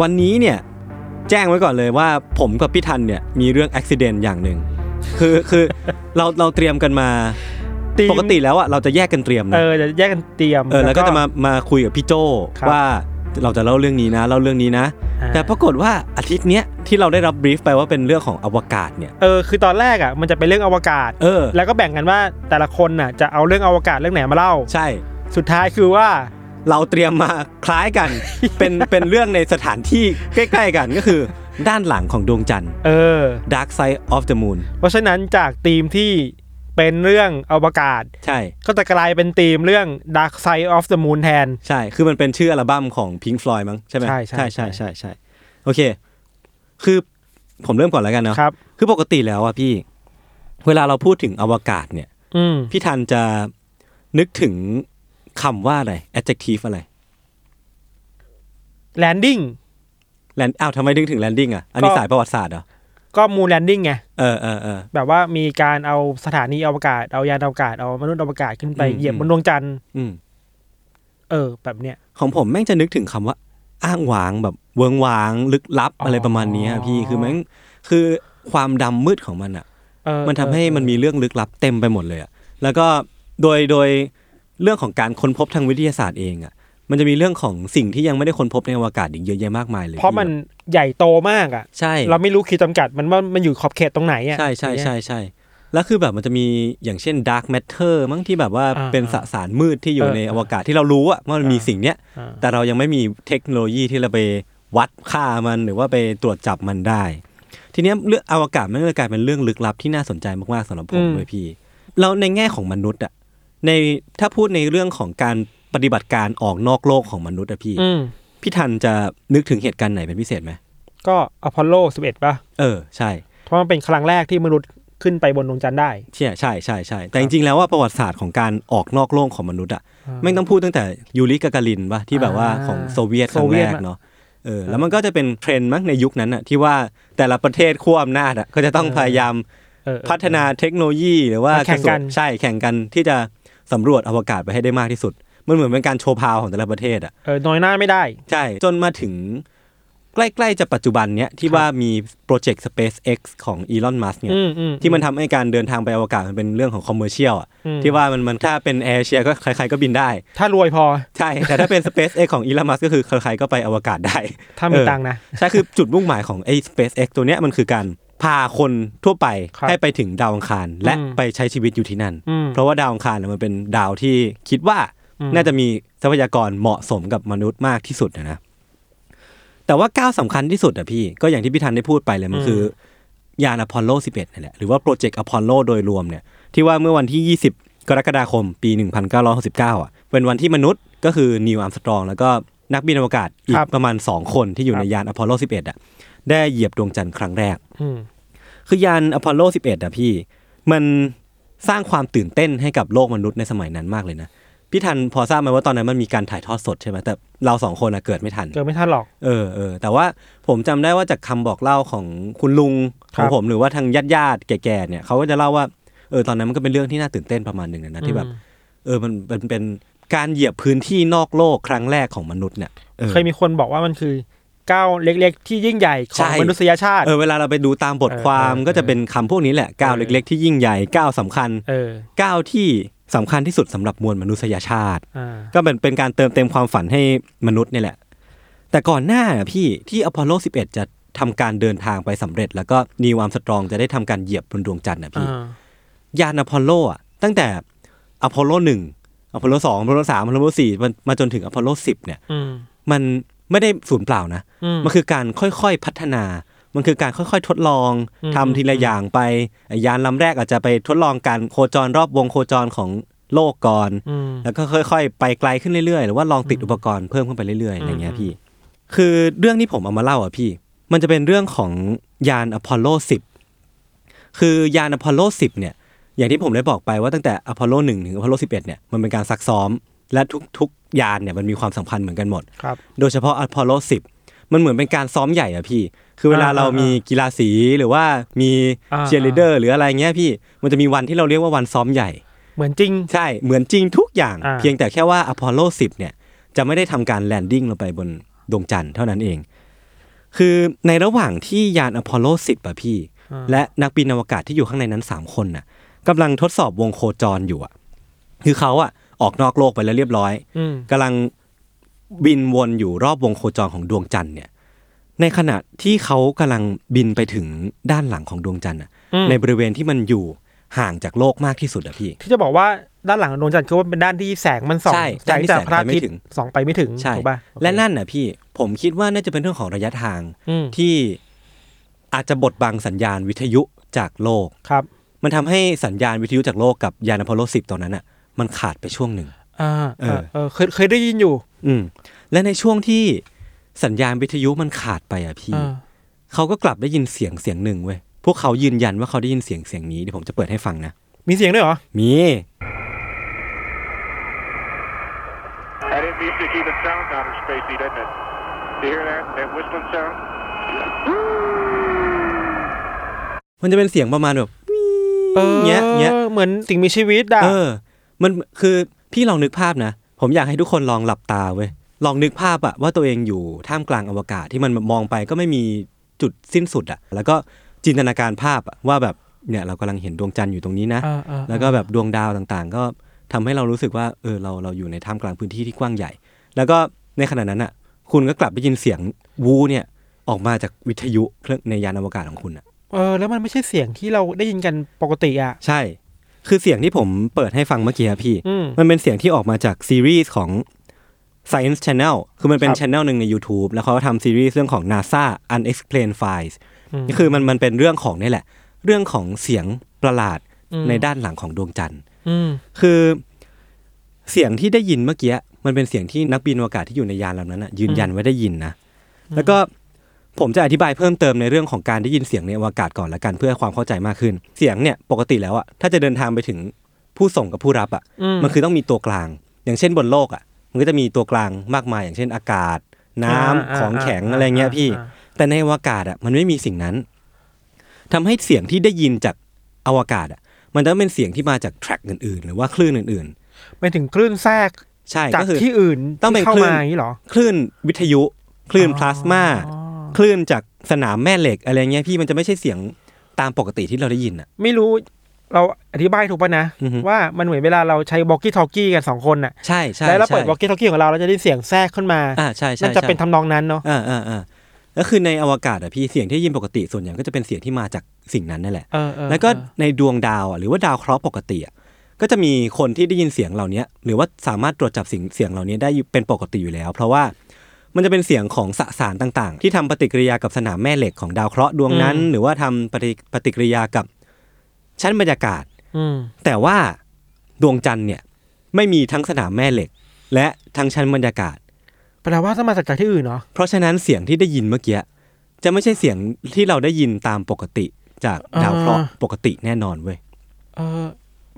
วันนี้เนี่ยแจ้งไว้ก่อนเลยว่าผมกับพี่ทันเนี่ยมีเรื่องอุบิเหตุอย่างหนึ่งคือคือเราเราเตรียมกันมาทีมปกติแล้วอะเราจะแยกกันเตรียมเอนะอจะแยกกันเตรียมเออแล้วก็จะมามาคุยกับพี่โจครับว่าเราจะเล่าเรื่องนี้นะเล่าเรื่องนี้นะอ่าแต่ปรากฏว่าอาทิตย์เนี้ยที่เราได้รับบรีฟไปว่าเป็นเรื่องของอวกาศเนี่ยเออคือตอนแรกอะมันจะเป็นเรื่องอวกาศเออแล้วก็แบ่งกันว่าแต่ละคนน่ะจะเอาเรื่องอวกาศเรื่องไหนมาเล่า ใช่ สุดท้ายคือว่า เราเตรียมมาคล้ายกัน เป็นเป็นเรื่องในสถานที่ใกล้ๆกันก็คือ ด้านหลังของดวงจันทร์ เออ Dark Side of the Moon เพราะฉะนั้นจากธีมที่เป็นเรื่องอวกาศ ใช่ ก็จะกลายเป็นธีมเรื่อง Dark Side of the Moon แทน ใช่ คือมันเป็นชื่ออัลบั้มของ Pink Floyd มั้งใช่ไหมใช่ใช่ใช่ใช่ใช่ใช่โอเค คือผมเริ่มก่อนแล้วกันเนาะครับ คือปกติแล้วอะพี่ เวลาเราพูดถึงอวกาศเนี่ย อืมพี่ทันจะนึกถึง คำว่าอะไร adjective อะไร landing land อ้าวทำไมนึกถึง landing อะ อันนี้ก็สายประวัติศาสตร์เหรอ ก็ moon landing ไง เออเออเออแบบว่ามีการเอาสถานีอวกาศ เอายานอวกาศ เอามนุษย์อวกาศขึ้นไปอืมเหยียบอืมบนดวงจันทร์อืมเออ แบบเนี้ย ของผมแม่งจะนึกถึงคำว่า อ้างว้างแบบเวิงว้างลึกลับอ๋อออะไรประมาณเนี้ยพี่ คือแม่งคือความดำมืดของมันอะเออมันทำให้เออมันมีเรื่องลึกลับเต็มไปหมดเลยอะ แล้วก็โดยโดย เรื่องของการค้นพบทางวิทยาศาสตร์เองอะมันจะมีเรื่องของสิ่งที่ยังไม่ได้ค้นพบในอวกาศอีกเยอะแยะมากมายเลยเพราะมันใหญ่โตมากอะใช่เราไม่รู้ขีดจำกัดมันว่ามันอยู่ขอบเขตตรงไหนอะใช่ใช่ใช่ใช่แล้วคือแบบมันจะมีอย่างเช่น dark matter มั้งที่แบบว่าอ่าเป็นสสารมืดที่อยู่เออในอวกาศที่เรารู้อะว่ามันมีอ่าสิ่งเนี้ยอ่าแต่เรายังไม่มีเทคโนโลยีที่เราไปวัดค่ามันหรือว่าไปตรวจจับมันได้ ทีเนี้ยเรื่องอวกาศมันก็เลยกลายเป็นเรื่องลึกลับที่น่าสนใจมากๆสำหรับผมเลยพี่แล้วในแง่ของมนุษย์อะ ในถ้าพูดในเรื่องของการปฏิบัติการออกนอกโลกของมนุษย์อะพี่อืมพี่ทันจะนึกถึงเหตุการณ์ไหนเป็นพิเศษไหมก็อพอลโล 11 ป่ะ เออใช่เพราะมันเป็นครั้งแรกที่มนุษย์ขึ้นไปบนดวงจันทร์ได้ ใช่ใช่ใช่ใช่แต่จริงๆแล้วว่าประวัติศาสตร์ของการออกนอกโลกของมนุษย์อะอ่าไม่งต้องพูดตั้งแต่ยูริกาการินป่ะที่แบบว่าอ่าของโซเวียตครั้โซงเวีแรยตกเนาะเออแล้วมันก็จะเป็นเทรนด์มั้งในยุคนั้นอะที่ว่าแต่ละประเทศขั้วอำนาจอะก็จะต้องพยายามเออ พัฒนาเทคโนโลยีหรือว่ามาแข่งกัน ระทรวใช่แข่งกันที่จะ สำรวจอวกาศไปให้ได้มากที่สุด มันเหมือนเป็นการโชว์ power ของแต่ละประเทศอะเออน้อยหน้าไม่ได้ ใช่ จนมาถึงใกล้ๆจะปัจจุบันเนี้ยที่ว่ามีโปรเจกต์ SpaceX ของอีลอนมัสก์เนี่ย อืมอืม ที่มันทำให้การเดินทางไปอวกาศมันเป็นเรื่องของ commercial อะอืม ที่ว่ามันมันถ้าเป็นแอร์เอเชียก็ใครๆก็บินได้ ถ้ารวยพอใช่ แต่ถ้าเป็น SpaceX ของอีลอนมัสก์ก็คือใครๆก็ไปอวกาศได้ ถ้ามีเออ ตังค์นะ ใช่คือจุดมุ่งหมายของไอ้ SpaceX ตัวเนี้ยมันคือการ พาคนทั่วไปครับให้ไปถึงดาวอังคารและอืมไปใช้ชีวิตอยู่ที่นั่น อืมเพราะว่าดาวอังคารเนี่ยมันเป็นดาวที่คิดว่าอืม น่าจะมีทรัพยากรเหมาะสมกับมนุษย์มากที่สุดนะนะแต่ว่าก้าวสำคัญที่สุดอะพี่ก็อย่างที่พี่ทันได้พูดไปเลยมันคือยานอพอลโล 11นั่นแหละหรือว่าโปรเจกต์อพอลโลโดยรวมเนี่ยที่ว่าเมื่อวันที่ 20 กรกฎาคมปี 1969อะเป็นวันที่มนุษย์ก็คือนีล อาร์มสตรองแล้วก็นักบินอวกาศอีกครับประมาณ2คนที่อยู่ครับในยานอพอลโล 11อะ ได้เหยียบดวงจันทร์ครั้งแรกอืมคือยานอพอลโล 11อะพี่ มันสร้างความตื่นเต้นให้กับโลกมนุษย์ในสมัยนั้นมากเลยนะพี่ทันพอทราบไหมว่าตอนนั้นมันมีการถ่ายทอดสดใช่ไหมแต่เราสองคนอะเกิดไม่ทันเกิดไม่ทันหรอกเออเออแต่ว่าผมจำได้ว่าจากคำบอกเล่าของคุณลุงคขรัองบผมหรือว่าทางญาติญาติๆแก่ๆเนี่ยเขาก็จะเล่าว่าเออตอนนั้นมันก็เป็นเรื่องที่น่าตื่นเต้นประมาณหนึ่งนะที่แบบอืมเออมันเป็นเป็นการเหยียบพื้นที่นอกโลกครั้งแรกของมนุษย์เนี่ยออเคยมีคนบอกว่ามันคือ ก้าวเล็ก ๆ ที่ยิ่งใหญ่ขใช่องมนุษยชาติเออเวลาเราไปดูตามบทความเออเออก็จะเป็นคำพวกนี้แหละก้าวเออเล็ก ๆ ที่ยิ่งใหญ่ก้าวสำคัญเออก้าวที่สำคัญที่สุดสำหรับมวลมนุษยชาติอ่าก็เป็นเป็นการเติมเต็มความฝันให้มนุษย์นี่แหละ แต่ก่อนหน้าอะพี่ที่อพอลโล 11 จะทำการเดินทางไปสำเร็จ แล้วก็นีล อาร์มสตรองจะได้ทำการเหยียบบนดวงจันทร์นะพี่อ่ายานอพอลโลอะตั้งแต่อพอลโลหนึ่งอพอลโลสองอพอลโลสามอพอลโลสี่มันมาจนถึงอพอลโลสิบเนี่ยอืมมัน ไม่ได้สูญเปล่านะอืมมันคือการค่อยๆพัฒนา มันคือการค่อยๆ ทดลองอืมทำทีละอย่างไปไอ้ยานลำแรกอาจจะไปทดลองการโคจรรอบวงโคจรของโลกก่อนอืมแล้วก็ค่อย ๆ ไปไกลขึ้นเรื่อยๆ หรือว่าลองติดอุปกรณ์เพิ่มขึ้นไปเรื่อยๆอะไรเงี้ยอืมพี่ คือเรื่องที่ผมเอามาเล่าอะพี่ มันจะเป็นเรื่องของยานอพอลโล 10 คือยานอพอลโล 10 เนี่ย อย่างที่ผมได้บอกไปว่าตั้งแต่อพอลโล 1 ถึงอพอลโล 11 เนี่ย มันเป็นการซักซ้อม และทุกๆยานเนี่ยมันมีความสำคัญเหมือนกันหมดครับโดยเฉพาะอพอลโล10 มันเหมือนเป็นการซ้อมใหญ่อะพี่ คือเวลาอ่าเรามีกีฬาสีหรือว่ามีอ่าเชียร์ลีดเดอร์หรืออะไรเงี้ยพี่ มันจะมีวันที่เราเรียกว่าวันซ้อมใหญ่ เหมือนจริง ใช่ เหมือนจริงทุกอย่างอ่าเพียงแต่แค่ว่าอพอลโล10 เนี่ยจะไม่ได้ทำการ landing ลงไปบนดวงจันทร์เท่านั้นเอง คือในระหว่างที่ยานอพอลโล10อะพี่ และนักบินอวกาศที่อยู่ข้างในนั้น 3 คนน่ะกำลังทดสอบวงโคจรอยู่อะคือเขาอะ ออกนอกโลกไปแล้วเรียบร้อยอืมกำลังบินวนอยู่รอบวงโคจรของดวงจันทร์เนี่ย ในขณะที่เขากำลังบินไปถึงด้านหลังของดวงจันทร์อะอืมในบริเวณที่มันอยู่ห่างจากโลกมากที่สุดอะพี่ ที่จะบอกว่าด้านหลังของดวงจันทร์คือว่าเป็นด้านที่แสงมันส่องใช่จากด้านที่จากแสงพระอาทิตไปไม่ถึย์งส่องไปไม่ถึงใช่ถูกป่ะและนั่นน่ะพี่ผมคิดว่าน่าจะเป็นเรื่องของระยะทางอืมที่อาจจะบดบังสัญญาณวิทยุจากโลกครับ มันทำให้สัญญาณวิทยุจากโลกกับยานอพอลโล10ตอนนั้นอะ มันขาดไปช่วงหนึ่งอ่าเออเออเคยเคยได้ยินอยู่ อืมและในช่วงที่สัญญาณวิทยุมันขาดไปอะพี่อ่าเขาก็กลับได้ยินเสียงเสียงหนึ่งเว้ยพวกเขายืนยันว่าเขาได้ยินเสียงเสียงนี้เดี๋ยวผมจะเปิดให้ฟังนะมีเสียงด้วยเหรอ มี That didn't mean to keep it sound outer spacey, didn't it? Do you hear that? That whistling sound? มันจะเป็นเสียงประมาณแบบเออเงี้ยเงี้ยเหมือนสิ่งมีชีวิตอะเออ มันคือพี่ลองนึกภาพนะ ผมอยากให้ทุกคนลองหลับตาเว้ยลองนึกภาพอะว่าตัวเองอยู่ท่ามกลางอวกาศที่มันมองไปก็ไม่มีจุดสิ้นสุดอะแล้วก็จินตนาการภาพอะว่าแบบเนี่ยเรากำลังเห็นดวงจันทร์อยู่ตรงนี้นะเออเออแล้วก็แบบดวงดาวต่างๆ ก็ทำให้เรารู้สึกว่าเออเราเราอยู่ในท่ามกลางพื้นที่ที่กว้างใหญ่ แล้วก็ในขณะนั้นอะคุณก็กลับได้ยินเสียงวูเนี่ยออกมาจากวิทยุเครื่องในยานอวกาศของคุณอะเออแล้วมันไม่ใช่เสียงที่เราได้ยินกันปกติอะใช่ คือเสียงที่ผมเปิดให้ฟังเมื่อกี้อะพี่อืมมันเป็นเสียงที่ออกมาจากซีรีส์ของ Science Channel คือมันเป็นครับ channel หนึ่งใน YouTube แล้วเขาก็ทำซีรีส์เรื่องของ NASA Unexplained Files อืมคือมันมันเป็นเรื่องของนี่แหละ เรื่องของเสียงประหลาดอืมในด้านหลังของดวงจันทร์อืมคือเสียงที่ได้ยินเมื่อกี้มันเป็นเสียงที่นักบินอวกาศที่อยู่ในยานลำนั้นนะยืนยันว่าได้ยินนะ แล้วก็ ผมจะอธิบายเพิ่มเติมในเรื่องของการได้ยินเสียงในอวกาศก่อนละกันเพื่อความเข้าใจมากขึ้น เสียงเนี่ยปกติแล้วอะถ้าจะเดินทางไปถึงผู้ส่งกับผู้รับอะอืมมันคือต้องมีตัวกลาง อย่างเช่นบนโลกอะมันก็จะมีตัวกลางมากมาย อย่างเช่นอากาศ น้ำอ่าของแข็งอ่าอะไรเงี้ยพี่อ่าแต่ในอวกาศอะมันไม่มีสิ่งนั้นทำให้เสียงที่ได้ยินจากอวกาศอะมันจะเป็นเสียงที่มาจากแทร็กอื่นๆ หรือว่าคลื่นอื่นไปถึงคลื่นแทรกๆใช่จากก็คือที่อื่นต้องเป็นที่เข้าคลื่นมาอย่างนี้เหรอคลื่นวิทยุ คลื่นพลาสมาอ๋อ คลื่นจากสนามแม่เหล็กอะไรเงี้ยพี่มันจะไม่ใช่เสียงตามปกติที่เราได้ยินอะ ไม่รู้เราอธิบายถูกป่ะนะอือฮึว่ามันเหมือนเวลาเราใช้บอกกี้ทอกกี้กันสองคนน่ะใช่ใช่แล้วเราใช่เปิดบอกกี้ทอกกี้ของเราเราจะได้ยินเสียงแทรกขึ้นมาอ่าใช่ใช่มันจะใช่เป็นทำนองนั้นเนาะอ่าอ่าอ่าแล้วคือในอวกาศอะพี่เสียงที่ได้ยินปกติส่วนใหญ่ก็จะเป็นเสียงที่มาจากสิ่งนั้นนั่นแหละเออเออแล้วก็เออในดวงดาวอะหรือว่าดาวเคราะห์ปกติอะก็จะมีคนที่ได้ยินเสียงเหล่านี้หรือว่าสามารถตรวจจับสิ่งเสียงเหล่านี้ได้เป็นปกติอยู่แล้ว เพราะว่า มันจะเป็นเสียงของสสารต่างๆ ที่ทำปฏิกิริยากับสนามแม่เหล็กของดาวเคราะห์ดวงนั้น หรือว่าทำปฏิปฏิกิริยากับชั้นบรรยากาศอืมแต่ว่าดวงจันทร์เนี่ย ไม่มีทั้งสนามแม่เหล็ก และทั้งชั้นบรรยากาศแปลว่าต้องมาจากที่อื่นเนาะเพราะฉะนั้นเสียงที่ได้ยินเมื่อกี้จะไม่ใช่เสียงที่เราได้ยินตามปกติจากดาวเคราะห์ปกติแน่นอนเว้ยเออ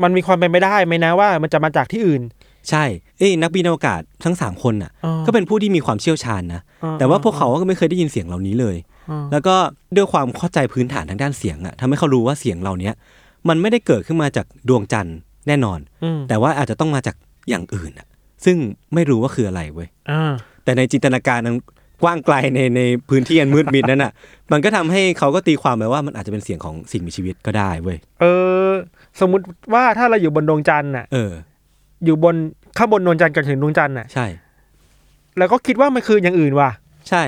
มันมีความเป็นไปได้ไหมนะว่า มันจะมาจากที่อื่น ใช่เอ้ยนักบินอวกาศทั้งสามคนน่ะอ๋อก็เป็นผู้ที่มีความเชี่ยวชาญนะอ๋อแต่ว่าพวกเขาก็ไม่เคยได้ยินเสียงเหล่านี้เลยอ๋อแล้วก็ด้วยความเข้าใจพื้นฐานทางด้านเสียงอะทำให้เขารู้ว่าเสียงเหล่านี้มันไม่ได้เกิดขึ้นมาจากดวงจันทร์แน่นอนอืมแต่ว่าอาจจะต้องมาจากอย่างอื่นอะซึ่งไม่รู้ว่าคืออะไรเว้ยอ่าแต่ในจินตนาการนั้นกว้างไกลในในพื้นที่อันมืดมิดนั้นอะ มันก็ทำให้เขาก็ตีความไปว่ามันอาจจะเป็นเสียงของสิ่งมีชีวิตก็ได้เว้ย เออ สมมุติว่าถ้าเราอยู่บนดวงจันทร์น่ะ เออ อยู่บนข้างบนดวงจันทร์ก่อนถึงดวงจันทร์น่ะ ใช่ แล้วก็คิดว่ามันคืออย่างอื่นว่ะ ใช่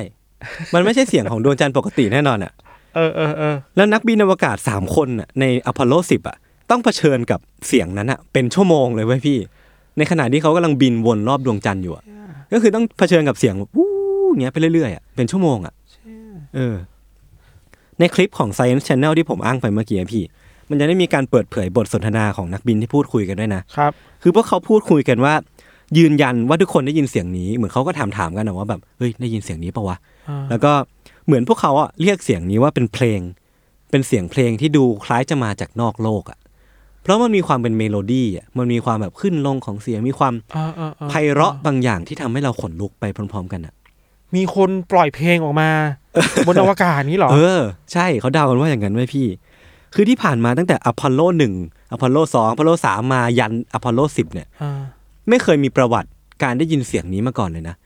มันไม่ใช่เสียงของดวงจันทร์ปกติแน่นอนอะ เออเออเออแล้วนักบินอวกาศสามคนอะในอพอลโลสิบอะต้องเผชิญกับเสียงนั้นอะ เป็นชั่วโมงเลยเว้ยพี่ ในขณะที่เขากำลังบินวนรอบดวงจันทร์อยู่อะ ก็คือต้องเผชิญกับเสียงแบบวู้เงี้ยไปเรื่อยๆอะเป็นชั่วโมงอะเออ ในคลิปของ Science Channel ที่ผมอ้างไปเมื่อกี้อะพี่ มันจะได้มีการเปิดเผยบทสนทนาของนักบินที่พูดคุยกันด้วยนะครับ คือพวกเขาพูดคุยกันว่า ยืนยันว่าทุกคนได้ยินเสียงนี้เหมือนเขาก็ถามถามๆกันนะว่าแบบเฮ้ยได้ยินเสียงนี้ปะวะอ่าแล้วก็เหมือนพวกเขาอะเรียกเสียงนี้ว่าเป็นเพลง เป็นเสียงเพลงที่ดูคล้ายจะมาจากนอกโลกอะเพราะมันมีความเป็นเมโลดี้อะมันมีความแบบขึ้นลงของเสียงมีความอ่าอ่าอ่าไพเราะบางอย่างที่ทำให้เราขนลุกไปพร้อม ๆ กันอะมีคนปล่อยเพลงออกมา บนอวกาศนี้เหรอ เออ ใช่เขาเดากันว่าอย่างนั้นเว้ยพี่ คือที่ผ่านมาตั้งแต่อพอลโลหนึ่งอพอลโลสองอพอลโลสามมายันอพอลโลสิบเนี่ยอ่าไม่เคยมีประวัติการได้ยินเสียงนี้มาก่อนเลยนะ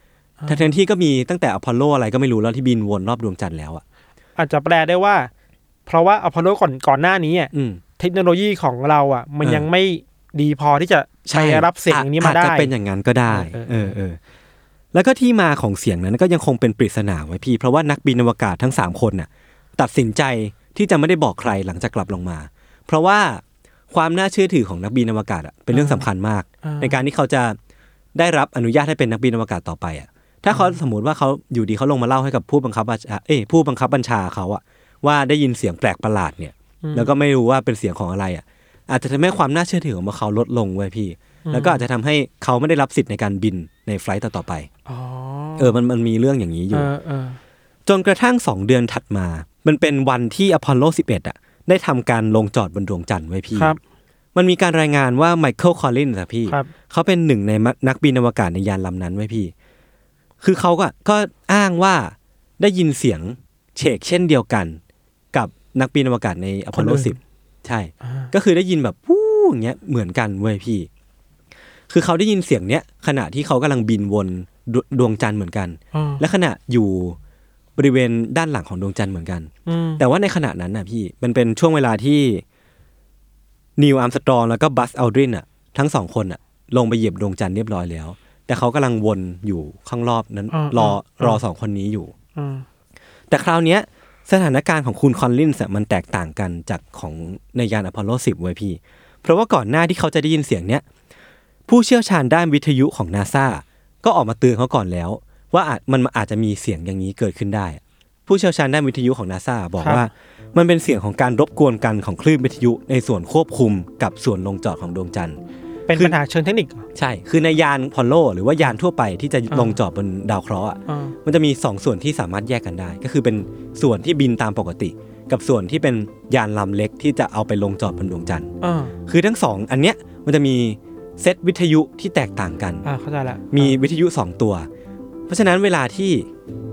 ทั้งๆที่ก็มีตั้งแต่อพอลโลอะไรก็ไม่รู้แล้วที่บินวนรอบดวงจันทร์แล้วอะอาจจะแปลได้ว่า เพราะว่าอพอลโลก่อนก่อนหน้านี้อะอืมเทคโนโลยีของเราอะ มันเออยังไม่ดีพอที่จะใช้รับเสียงอย่างนี้มาได้อาจจะเป็นอย่างนั้นก็ได้เอเอออเออแล้วก็ที่มาของเสียงนั้นก็ยังคงเป็นปริศนาไว้พี่ เพราะว่านักบินอวกาศทั้งสามคนน่ะ ตัดสินใจ ที่จะไม่ได้บอกใครหลังจากกลับลงมา เพราะว่าความน่าเชื่อถือของนักบินอวกาศอะเป็นเรื่องสำคัญมากอ่าในการที่เขาจะได้รับอนุญาตให้เป็นนักบินอวกาศต่อไปอะถ้าเขาสมมติว่าเขาอยู่ดีเขาลงมาเล่าให้กับผู้บังคับบัญชาเอ้ยผู้บังคับบัญชาเขาอะว่าได้ยินเสียงแปลกประหลาดเนี่ย แล้วก็ไม่รู้ว่าเป็นเสียงของอะไรอะอาจจะทำให้ความน่าเชื่อถือของเขาลดลงเว้ยพี่ แล้วก็อาจจะทำให้เขาไม่ได้รับสิทธิ์ในการบินใน flight ต่อๆไปอ๋อเออมันมันมีเรื่องอย่างนี้อเอยู่อเออจนกระทั่งสองเดือนถัดมา มันเป็นวันที่อพอลโล 11 อะ ได้ทำการลงจอดบนดวงจันทร์เว้ยพี่ครับ มันมีการรายงานว่าไมเคิลคอลลินส์อะพี่ครับเขาเป็นหนึ่งในนักบินอวกาศในยานลำนั้นไว้พี่ คือเขาก็ก็อ้างว่าได้ยินเสียงเฉกเช่นเดียวกัน กับนักบินอวกาศในอพอลโลคนอื่น10 ใช่ ก็คือได้ยินแบบวู้อย่างเงี้ยเหมือนกันเว้ยพี่ คือเขาได้ยินเสียงเนี้ยขณะที่เขากำลังบินวนดวดวงจันทร์เหมือนกันอ๋อและขณะอยู่บ ริเวณด้านหลังของดวงจันทร์เหมือนกันอืมแต่ว่าในขณะนั้นน่ะพี่มันเป็นช่วงเวลาที่นีล อาร์มสตรองแล้วก็บัสอัลดรินอะทั้งสองคนอะ ลงไปเหยียบดวงจันทร์เรียบร้อยแล้ว แต่เขากำลังวนอยู่ข้างรอบนั้น รอรอสองคนนี้อยู่อืมแต่คราวเนี้ยสถานการณ์ของคุณคอลลินส์อะมันแตกต่างกันจากของในยานอพอลโล 10 เว้ยพี่ เพราะว่าก่อนหน้าที่เขาจะได้ยินเสียงเนี้ยผู้เชี่ยวชาญด้านวิทยุของนาซาก็ออกมาเตือนเขาก่อนแล้ว ว่าอาจมันอาจจะมีเสียงอย่างนี้เกิดขึ้นได้ ผู้เชี่ยวชาญด้านวิทยุของนาซาบอกว่า มันเป็นเสียงของการรบกวนกันของคลื่นวิทยุในส่วนควบคุมกับส่วนลงจอดของดวงจันทร์เป็นคือปัญหาเชิงเทคนิคเหรอใช่ คือในยานพอลโล หรือว่ายานทั่วไปที่จะอ่าลงจอดบนดาวเคราะห์อะอ่ามันจะมีสองส่วนที่สามารถแยกกันได้ ก็คือเป็นส่วนที่บินตามปกติ กับส่วนที่เป็นยานลำเล็กที่จะเอาไปลงจอดบนดวงจันทร์อ่าคือทั้งสองอันเนี้ยมันจะมีเซตวิทยุที่แตกต่างกันอ่าเข้าใจละมีวิทยุสองตัวเพ ราะฉะนั้นเวลาที่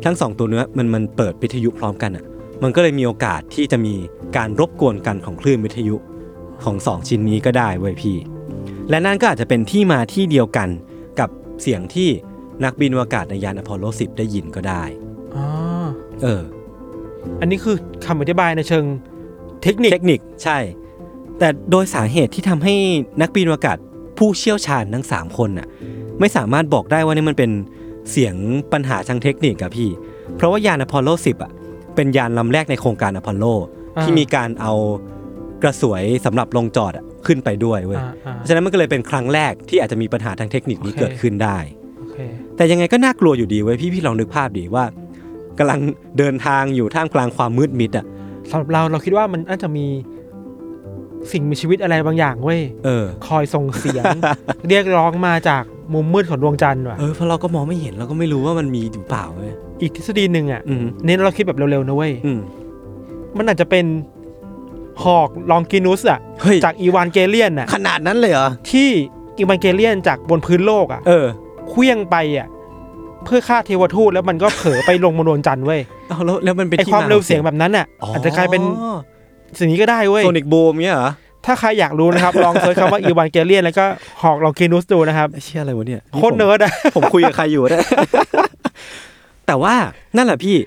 ทั้งสองตัวเนี้ยมันมันเปิดวิทยุพร้อมกันอะ มันก็เลยมีโอกาสที่จะมีการรบกวนกันของคลื่นวิทยุของสองชิ้นนี้ก็ได้เว้ยพี่ และนั่นก็อาจจะเป็นที่มาที่เดียวกันกับเสียงที่นักบินอวกาศในยานอพอลโล 10 ได้ยินก็ได้อ๋อเออ อันนี้คือคำอธิบายในเชิงเทคนิค เทคนิคใช่ แต่โดยสาเหตุที่ทำให้นักบินอวกาศผู้เชี่ยวชาญทั้ง 3 คนน่ะ ไม่สามารถบอกได้ว่านี่มันเป็น เสียงปัญหาทางเทคนิคอะพี่ เพราะว่ายานอพอลโล 10อะเป็นยานลำแรกในโครงการอพอลโลอ่าที่มีการเอากระสวยสำหรับลงจอดอะขึ้นไปด้วยเว้ยอ่าอ่าเพราะฉะนั้นมันก็เลยเป็นครั้งแรกที่อาจจะมีปัญหาทางเทคนิคนี้โอเคเกิดขึ้นได้โอเคแต่ยังไงก็น่ากลัวอยู่ดีเว้ยพี่พี่ลองนึกภาพดีว่ากำลังเดินทางอยู่ท่ามกลางความมืดมิดอะสำหรับเราเราคิดว่ามันน่าจะมี สิ่งมีชีวิตอะไรบางอย่างเว้ยเออ คอยส่งเสียง เรียกร้องมาจากมุมมืดของดวงจันทร์ว่ะเออเพราะเราก็มองไม่เห็นเราก็ไม่รู้ว่ามันมีหรือเปล่าเว้ยอีกทฤษฎีหนึ่งอะอืมเน้นเราคิดแบบเร็วๆนะเว้ยอืม มันอาจจะเป็นหอกลองกินุสอะเฮ้ย จากอีวานเกเลียนอะขนาดนั้นเลยเหรอที่อีวานเกเลียนจากบนพื้นโลกอะเออเคลี้ยงไปอะเพื่อฆ่าเทวทูตแล้วมันก็เผลอไปลงบนดวงจันทร์เว้ยเอาแล้วแล้วมันเป็นไอที่ความขอเร็วเสียงแบบนั้นอะอาจจะกลายเป็น สิ่งนี้ก็ได้เว้ย sonic boom เนี้ยเหรอถ้าใครอยากรู้นะครับ ลอง search คำว่าอีวานเกเลียนแล้วก็หอกลองกินุสดูนะครับไอ้เชี่ยอะไรวะเนี่ยโคตรเนิร์ดอะผมคุยกับใครอยู่เนี่ยแต่ว่านั่นแหละพี่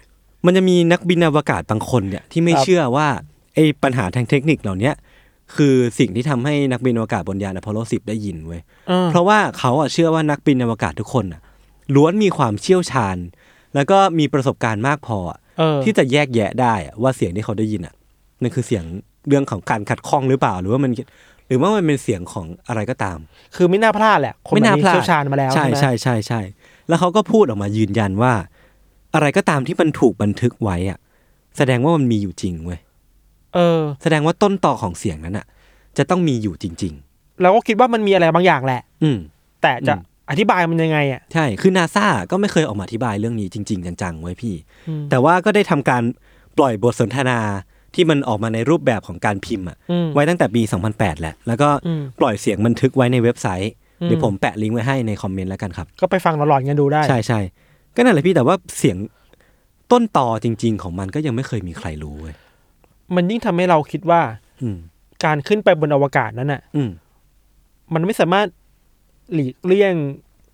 มันจะมีนักบินอวกาศบางคนเนี่ยที่ไม่ครับเชื่อว่าไอ้ปัญหาทางเทคนิคเหล่าเนี้ยคือสิ่งที่ทำให้นักบินอวกาศบนยานอพอลโล10ได้ยินเว้ยเพราะว่าเขาอะเชื่อว่านักบินอวกาศทุกคนอะล้วนมีความเชี่ยวชาญ แล้วก็มีประสบการณ์มากพออะเออที่จะแยกแยะได้อะว่าเสียงที่เขาได้ยินอะ นั่นคือเสียงเรื่องของการขัดข้องหรือเปล่า หรือว่ามันหรือว่ามันเป็นเสียงของอะไรก็ตาม คือไม่น่าพลาดแหละคนไม่แบบน่านี้พลาดเชี่ยวชาญมาแล้วใช่ไหมใช่ใช่ใช่แล้วเขาก็พูดออกมายืนยันว่า อะไรก็ตามที่มันถูกบันทึกไว้อะแสดงว่ามันมีอยู่จริงเว้ยเออ แสดงว่าต้นต่อของเสียงนั้นอะจะต้องมีอยู่จริงเราก็คิดว่ามันมีอะไรบางอย่างแหละๆอืม แต่จะอืมอธิบายมันยังไงอะใช่ คือนาซาก็ไม่เคยออกมาอธิบายเรื่องนี้จริง ๆ จังๆไว้พี่อืมแต่ว่าก็ได้ทำการปล่อยบทสนทนา ที่มันออกมาในรูปแบบของการพิมพ์อะอืมไว้ตั้งแต่ปี 2008 แหละ แล้วก็อืมปล่อยเสียงบันทึกไว้ในเว็บไซต์อืมเดี๋ยวผมแปะลิงก์ไว้ให้ในคอมเมนต์แล้วกันครับ ก็ไปฟังหลอนๆกันดูได้ ใช่ใช่ก็นั่นแหละพี่แต่ว่าเสียงต้นต่อจริง ๆ ของมันก็ยังไม่เคยมีใครรู้เว้ยมันยิ่งทำให้เราคิดว่า อืมการขึ้นไปบนอวกาศนั้นอะ อืมมันไม่สามารถหลีกเลี่ยง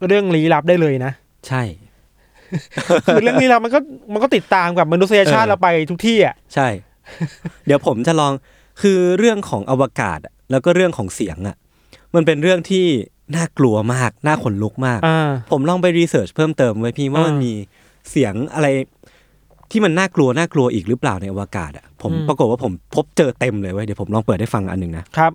เรื่องลี้ลับได้เลยนะ ใช่คือเรื่องลี้ลับมันก็มันก็ติดตามกับมนุษยชาติเออเราไปทุกที่อะใช่ เดี๋ยวผมจะลองคือเรื่องของอวกาศอะแล้วก็เรื่องของเสียงอะ มันเป็นเรื่องที่น่ากลัวมากน่าขนลุกมากอ่าผมลองไปรีเสิร์ชเพิ่มเติมไว้พี่ว่ามันอ่ามีมีเสียงอะไรที่มันน่ากลัวน่ากลัวอีกหรือเปล่าในอวกาศอะผมอืมปรากฏว่าผมพบเจอเต็มเลยเว้ยเดี๋ยวผมลองเปิดให้ฟังอันหนึ่งนะครับ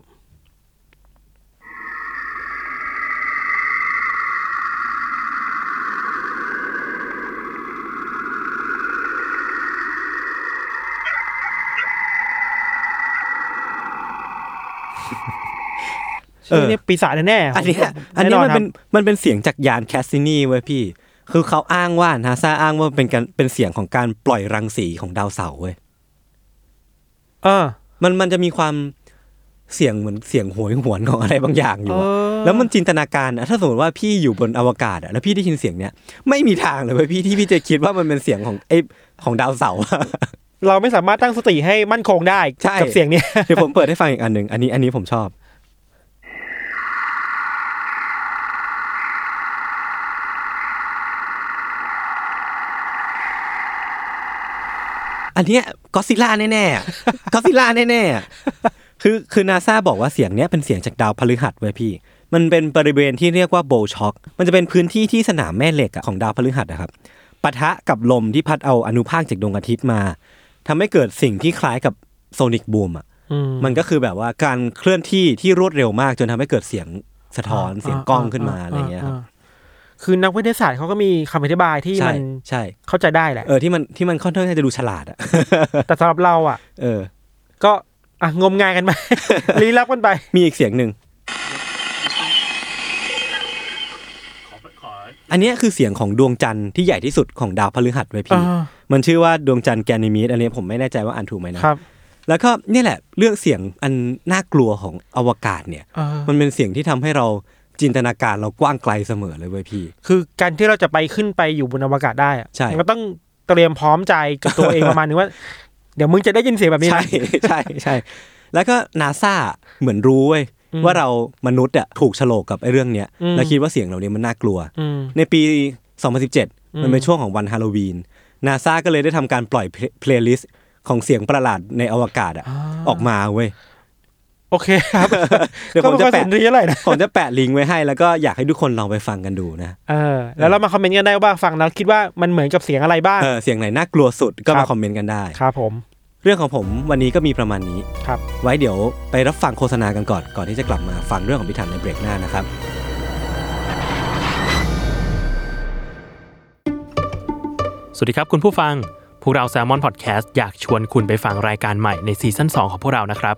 เนี่ยปีศาจแน่ๆอันเนี้ยผมอันนี้มันเป็รับมันเป็นเสียงจากยานแคสซินีเว้ยพี่ คือเขาอ้างว่านาซาอ้างว่าเป็นการเป็นเสียงของการปล่อยรังสีของดาวเสาร์เว้ยเออ มันมันจะมีความเสียงเหมือนเสียงโหยหวนของอะไรบางอย่างอยู่อะเออแล้วมันจินตนาการอะถ้าสมมติว่าพี่อยู่บนอวกาศอะแล้วพี่ได้ยินเสียงเนี้ยไม่มีทางเลยเว้ยพี่ที่พี่จะคิดว่ามันเป็นเสียงของไอของดาวเสาร์อะเราไม่สามารถตั้งสติให้มั่นคงได้ใช่กับเสียงเนี้ยเดี๋ยวผมเปิดให้ฟังอีกอันหนึ่งอันนี้อันนี้ผมชอบ อันเนี้ยก็ซิล่าแน่ๆก็ซิล่าแน่ๆอะคือคือนาซาบอกว่าเสียงเนี้ยเป็นเสียงจากดาวพฤหัสเว้ยพี่ มันเป็นบริเวณที่เรียกว่าโบช็อกมันจะเป็นพื้นที่ที่สนามแม่เหล็กอะของดาวพฤหัสนะครับปะทะกับลมที่พัดเอาอนุภาคจากดวงอาทิตย์มาทำให้เกิดสิ่งที่คล้ายกับโซนิกบูมอะอืมมันก็คือแบบว่าการเคลื่อนที่ที่รวดเร็วมากจนทำให้เกิดเสียงสะท้อนเสียงกล้องขึ้นมาอะไรเงี้ยครับ คือนักวิทยาศาสตร์เขาก็มีคำอธิบายที่ใช่มันใช่เข้าใจได้แหละเออที่มันที่มันค่อนข้างจะดูฉลาดอะแต่สำหรับเราอะ เออ ก็อะงมงายกันไปลี้ลับกันไป มีอีกเสียงหนึ่งอันเนี้ยคือเสียงของดวงจันทร์ที่ใหญ่ที่สุดของดาวพฤหัสไว้ยพี่อ่ามันชื่อว่าดวงจันทร์แกนิมีดอันนี้ผมไม่แน่ใจว่าอ่านถูกไหมนะครับ แล้วก็เนี่ยแหละเรื่องเสียงอันน่ากลัวของอวกาศเนี่ยเออมันเป็นเสียงที่ทำให้เรา จินตนาการเรากว้างไกลเสมอเลยเว้ยพี่ คือการที่เราจะไปขึ้นไปอยู่บนอวกาศได้อะใช่มันก็ต้องเตรียมพร้อมใจกับตัวเองประมาณนึงว่า เดี๋ยวมึงจะได้ยินเสียงแบบนี้ใช่นะใช่ใช่ แล้วก็นาซาเหมือนรู้เว้ยอืมว่าเรามนุษย์อะถูกโฉลกกับไอ้เรื่องเนี้ยอืมแล้วคิดว่าเสียงเหล่านี้มันน่ากลัวอืมในปี 2017 มันเป็นช่วงของวันฮาโลวีนนาซาก็เลยได้ทำการปล่อย playlist ของเสียงประหลาดในอวกาศอะออกมาเว้ย โอเคครับเดี๋ยวก็ผมจะแปะไม่ค่อยสนใจเท่าไหร่นะผมจะแปะลิงก์ไว้ให้แล้วก็อยากให้ทุกคนลองไปฟังกันดูนะเออแล้วเรามาคอมเมนต์กันได้ว่าฟังแล้วคิดว่ามันเหมือนกับเสียงอะไรบ้างเออเสียงไหนน่ากลัวสุดก็มาครับคอมเมนต์กันได้ครับผม เรื่องของผมวันนี้ก็มีประมาณนี้ครับ ไว้เดี๋ยวไปรับฟังโฆษณากันก่อนก่อนที่จะกลับมาฟังเรื่องของพิธันในเบรกหน้านะครับสวัสดีครับคุณผู้ฟังพวกเรา Salmon Podcast อยากชวนคุณไปฟังรายการใหม่ในซีซั่น2ของพวกเรานะครับ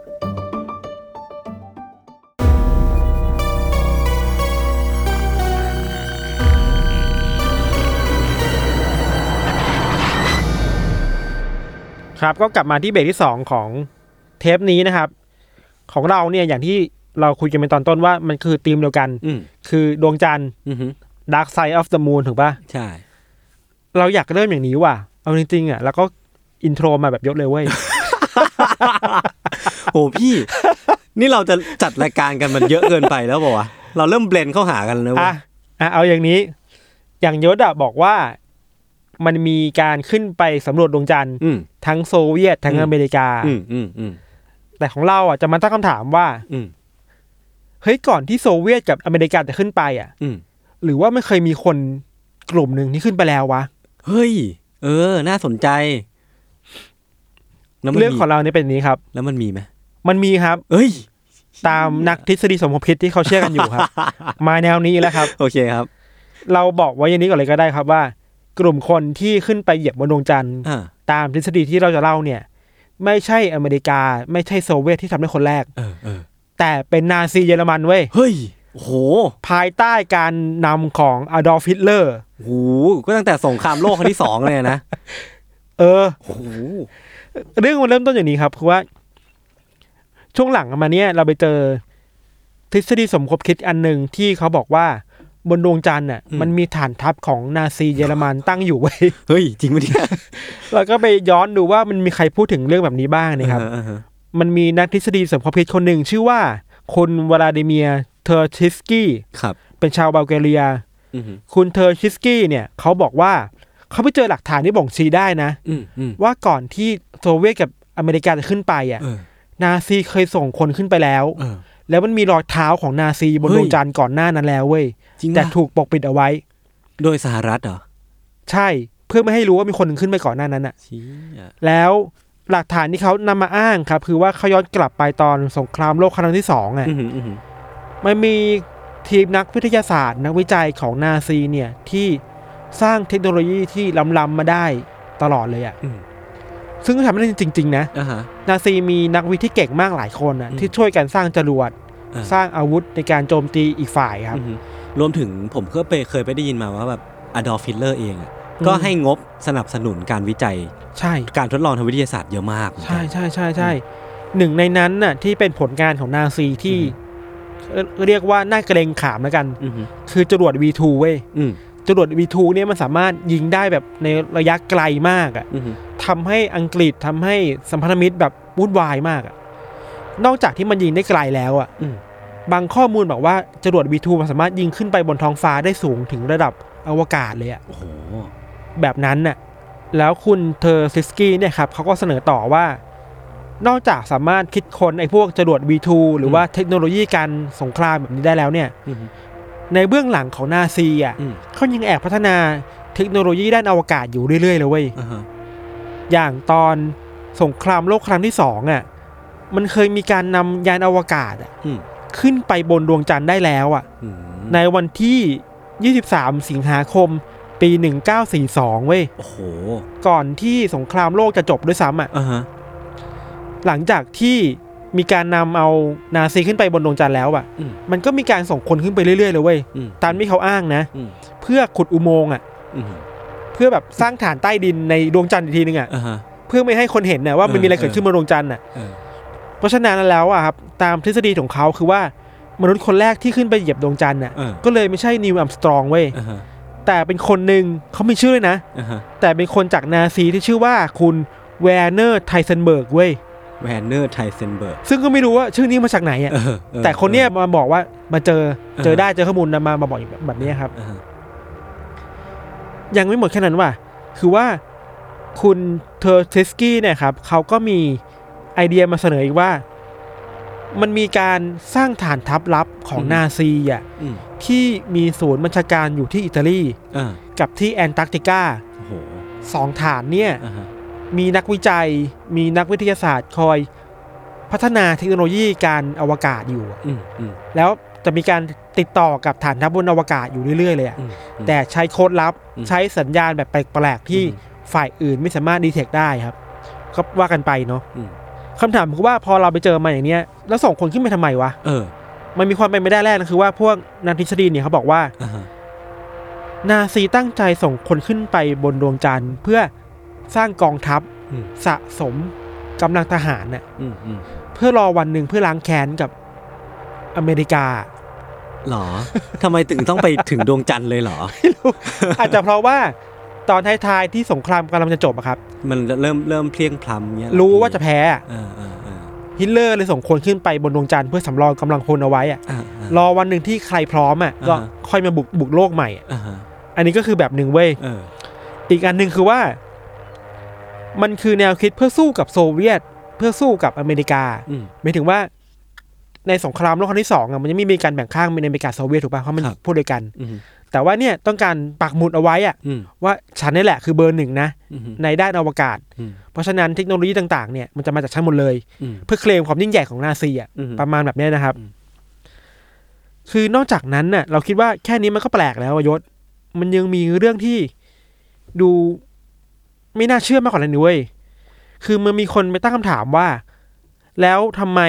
ครับก็กลับมาที่เบรกที่สองของเทปนี้นะครับ ของเราเนี่ยอย่างที่เราคุยกันเป็นตอนต้นว่ามันคือธีมเดียวกันอืมคือดวงจันทร์อือฮึ Dark Side of the Moon ถูกปะใช่ เราอยากเริ่มอย่างนี้ว่ะ เอาจริงๆอะ แล้วก็ intro มาแบบยศเลยเว้ย โหพี่ นี่เราจะจัดรายการกันมันเยอะเกินไปแล้วบอกว่าวะเราเริ่ม blend เข้าหากันแล้วเว้อะยอะเอาอย่างนี้ อย่างยศอะบอกว่า มันมีการขึ้นไปสำรวจดวงจันทร์อืมทั้งโซเวียตทั้งอืมอเมริกาอืมอืมอืมแต่ของเราอะจะมาตั้งคำถามว่าอืมเฮ้ยก่อนที่โซเวียตกับอเมริกาจะขึ้นไปอะอืมหรือว่าไม่เคยมีคนกลุ่มหนึ่งที่ขึ้นไปแล้ววะเฮ้ย เออ น่าสนใจแล้วมันเรื่องมีของเราเนี่ยเป็นอย่างนี้ครับ แล้วมันมีไหมมันมีครับ เอ้ย ตามนักทฤษฎีสมคบคิดที่เขาเชื่อกันอยู่ครับ มาแนวนี้แล้วครับ โอเคครับ เราบอกไว้อย่างนี้ก่อนเลยก็ได้ครับว่า กลุ่มคนที่ขึ้นไปเหยียบบนดวงจันทร์อ่าตามทฤษฎีที่เราจะเล่าเนี่ย ไม่ใช่อเมริกา ไม่ใช่โซเวียตที่ทำได้คนแรกเออเออแต่เป็นนาซีเยอรมันเว้ยเฮ้ยโอ้โห ภายใต้การนำของอดอล์ฟฮิตเลอร์โอ้โหก็ตั้งแต่สงครามโลกครั้งที่สองเลยนะ เออโอ้โหเรื่องมันเริ่มต้นอย่างนี้ครับคือว่า ช่วงหลังมาเนี่ยเราไปเจอทฤษฎีสมคบคิดอันหนึ่งที่เขาบอกว่า บนดวงจันทร์น่ะมันมีฐานทัพของนาซีเยอรมันตั้งอยู่เว้ยเฮ้ย จริงปะเนี่ยเราก็ไปย้อนดูว่ามันมีใครพูดถึงเรื่องแบบนี้บ้างนะครับเออเออมันมีนักทฤษฎีสมคบคิดคนหนึ่งชื่อว่าคุณวลาดิเมียร์เทอร์ชิสกี้ครับ เป็นชาวบัลแกเรียอืมคุณเทอร์ชิสกี้เนี่ยเขาบอกว่าเขาไปเจอหลักฐานที่บ่งชี้ได้นะอืมอืมว่าก่อนที่โซเวียตกับอเมริกาจะขึ้นไปอะเออนาซีเคยส่งคนขึ้นไปแล้วเออ แล้วมันมีรอยเท้าของนาซีบนเฮ้ดวงจันทร์ก่อนหน้านั้นแล้วเว้ยจริงแต่ปะถูกปกปิดเอาไว้ โดยสหรัฐเหรอ ใช่เพื่อไม่ให้รู้ว่ามีคนหนึ่งขึ้นไปก่อนหน้านั้นอะชี้อะแล้วหลักฐานที่เขานำมาอ้างครับ คือว่าเขาย้อนกลับไปตอนสงครามโลกครั้งที่สองอะอืมอืมอืมมันมีทีมนักวิทยาศาสตร์ นักวิจัยของนาซีเนี่ยที่สร้างเทคโนโลยีที่ล้ำๆมาได้ตลอดเลยอะอืม ซึ่งก็ทำได้จริง ๆ นะอ่าฮะ นาซีมีนักวิทย์ที่เก่งมากหลายคนอะอืมที่ช่วยกันสร้างจรวดอ่า สร้างอาวุธในการโจมตีอีกฝ่ายครับ อืมรวมถึงผมก็ไปเคยไปได้ยินมาว่าแบบอดอล์ฟฮิตเลอร์เองอะอืม ก็ให้งบสนับสนุนการวิจัย ใช่ การทดลองทางวิทยาศาสตร์เยอะมากเหมือนกันใช่ใช่ใช่ใช่หนึ่งในนั้นน่ะที่เป็นผลงานของนาซีที่เอ่อเรียกว่าน่าเกรงขามแล้วกัน อืมคือจรวด V2 เว้ย อืม จรวด V2 เนี่ยมันสามารถยิงได้แบบในระยะไกลมากอะอืมทำให้อังกฤษทำให้สัมพันธมิตรแบบวุ่นวายมากอะนอกจากที่มันยิงได้ไกลแล้วอะอืมบางข้อมูลบอกว่าจรวด V2 มันสามารถยิงขึ้นไปบนท้องฟ้าได้สูงถึงระดับอวกาศเลยอะโอ้โหแบบนั้นน่ะแล้วคุณเทอร์ซิสกี้เนี่ยครับเขาก็เสนอต่อว่า นอกจากสามารถคิดค้นไอ้พวกจรวด V2 หรือว่าเทคโนโลยีการสงครามแบบนี้ได้แล้วเนี่ยอืม ในเบื้องหลังของนาซีอะอืม เขายังแอบพัฒนาเทคโนโลยีด้านอวกาศอยู่เรื่อยๆเลยเว้ย อ่าฮะอย่างตอนสงครามโลกครั้งที่สองอะมันเคยมีการนำยานอวกาศอะอืมขึ้นไปบนดวงจันทร์ได้แล้วอะ อืมในวันที่ 23 สิงหาคม ปี 1942 เว้ย โอ้โหก่อนที่สงครามโลกจะจบด้วยซ้ำอะ อ่าฮะ หลังจากที่ มีการนำเอานาซีขึ้นไปบนดวงจันทร์แล้วอะอืมมันก็มีการส่งคนขึ้นไปเรื่อยๆเลยเว้ยอืมตามที่เขาอ้างนะอืมเพื่อขุดอุโมงค์อะอืมเพื่อแบบสร้างฐานใต้ดินในดวงจันทร์อีกทีนึงอะอ่าฮะเพื่อไม่ให้คนเห็นนะว่ามันมีอะไรเออเกิดขึ้นบนดวงจันทร์อะเออเพราะฉะนั้นแล้วอะครับตามทฤษฎีของเขาคือว่ามนุษย์คนแรกที่ขึ้นไปเหยียบดวงจันทร์อะเออก็เลยไม่ใช่นีลอาร์มสตรองเว้ยอ่าฮะแต่เป็นคนหนึ่งเขามีชื่อเลยนะอ่าฮะแต่เป็นคนจากนาซีที่ชื่อว่าคุณแวร์เนอร์ไทเซนเบิร์กเว้ย แวร์เนอร์ไทเซนเบิร์กซึ่งก็ไม่รู้ว่าชื่อนี้มาจากไหนอะเออออแต่คนเนี้ยมาบอกว่ามาเจอเจอเออได้เจอข้อมูลนะมามาบอกแบบแบบนี้ครับอ่าฮะยังไม่หมดแค่นั้นว่ะ คือว่าคุณเทอร์ชิสกี้เนี่ยครับเขาก็มีไอเดียมาเสนออีกว่า มันมีการสร้างฐานทัพลับของนาซีอะอืมที่มีศูนย์บัญชาการอยู่ที่อิตาลีอ่ากับที่แอนตาร์กติกาโอ้โหสองฐานเนี่ยอ่าฮะ มีนักวิจัย มีนักวิทยาศาสตร์คอยพัฒนาเทคโนโลยีการอวกาศอยู่อะอืมอืมแล้วจะมีการติดต่อกับฐานทัพบนอวกาศอยู่เรื่อยๆเลยอะอืมอืม แต่ใช้โค้ดลับอืม ใช้สัญญาณแบบแปลกๆที่อืมฝ่ายอื่นไม่สามารถดีเทคได้ครับ ก็ว่ากันไปเนาะอืมคำถามคือว่าพอเราไปเจอมาอย่างเนี้ยแล้วส่งคนขึ้นไปทำไมวะ เออมันมีความเป็นไปได้แรกนะคือว่าพวกนักทฤษฎีเนี่ยเขาบอกว่า อ่าฮะนาซีตั้งใจส่งคนขึ้นไปบนดวงจันทร์ เพื่อ สร้างกองทัพอืมสะสมกำลังทหารน่ะอืมอืมเพื่อรอวันหนึ่งเพื่อล้างแค้นกับอเมริกาหรอทำไมถึงต้องไปถึงดวงจันทร์เลยเหรออาจจะเพราะว่าตอนท้ายๆที่สงครามกำลังจะจบอะครับ มันเริ่มเริ่มเพลียงพล้ำเงี้ยเหอรู้ว่าจะแพ้อะอ่าอ่าอ่าฮิตเลอร์เลยส่งคนขึ้นไปบนดวงจันทร์เพื่อสำรองกำลังพลเอาไว้อะอ่าอ่ารอวันหนึ่งที่ใครพร้อมอะก็อ่าฮะค่อยมาบุกบุกโลกใหม่อะอ่าฮะอันนี้ก็คือแบบหนึ่งเว้ยเอออีกอันหนึ่งคือว่า มันคือแนวคิดเพื่อสู้กับโซเวียต เพื่อสู้กับอเมริกาอืมหมายถึงว่า ในสงครามโลกครั้งที่สองอะมันยังไม่มีการแบ่งข้างเป็นอเมริกาโซเวียตถูกป่ะเพราะมันครับพูดด้วยกันอืมแต่ว่าเนี่ยต้องการปักหมุดเอาไว้อะอืมว่าฉันนี่แหละคือเบอร์หนึ่งนะอืมในด้านอวกาศอืมเพราะฉะนั้นเทคโนโลยีต่างๆเนี่ยมันจะมาจากฉันหมดเลยอืมเพื่อเคลมความยิ่งใหญ่ของนาซีอะอืมประมาณแบบเนี้ยนะครับอืมคือนอกจากนั้นน่ะ เราคิดว่าแค่นี้มันก็แปลกแล้วอะยศ มันยังมีเรื่องที่ดู ไม่น่าเชื่อมากกว่านั้นด้วยคือมันมีคนไปตั้งคำถามว่า แล้วทำไม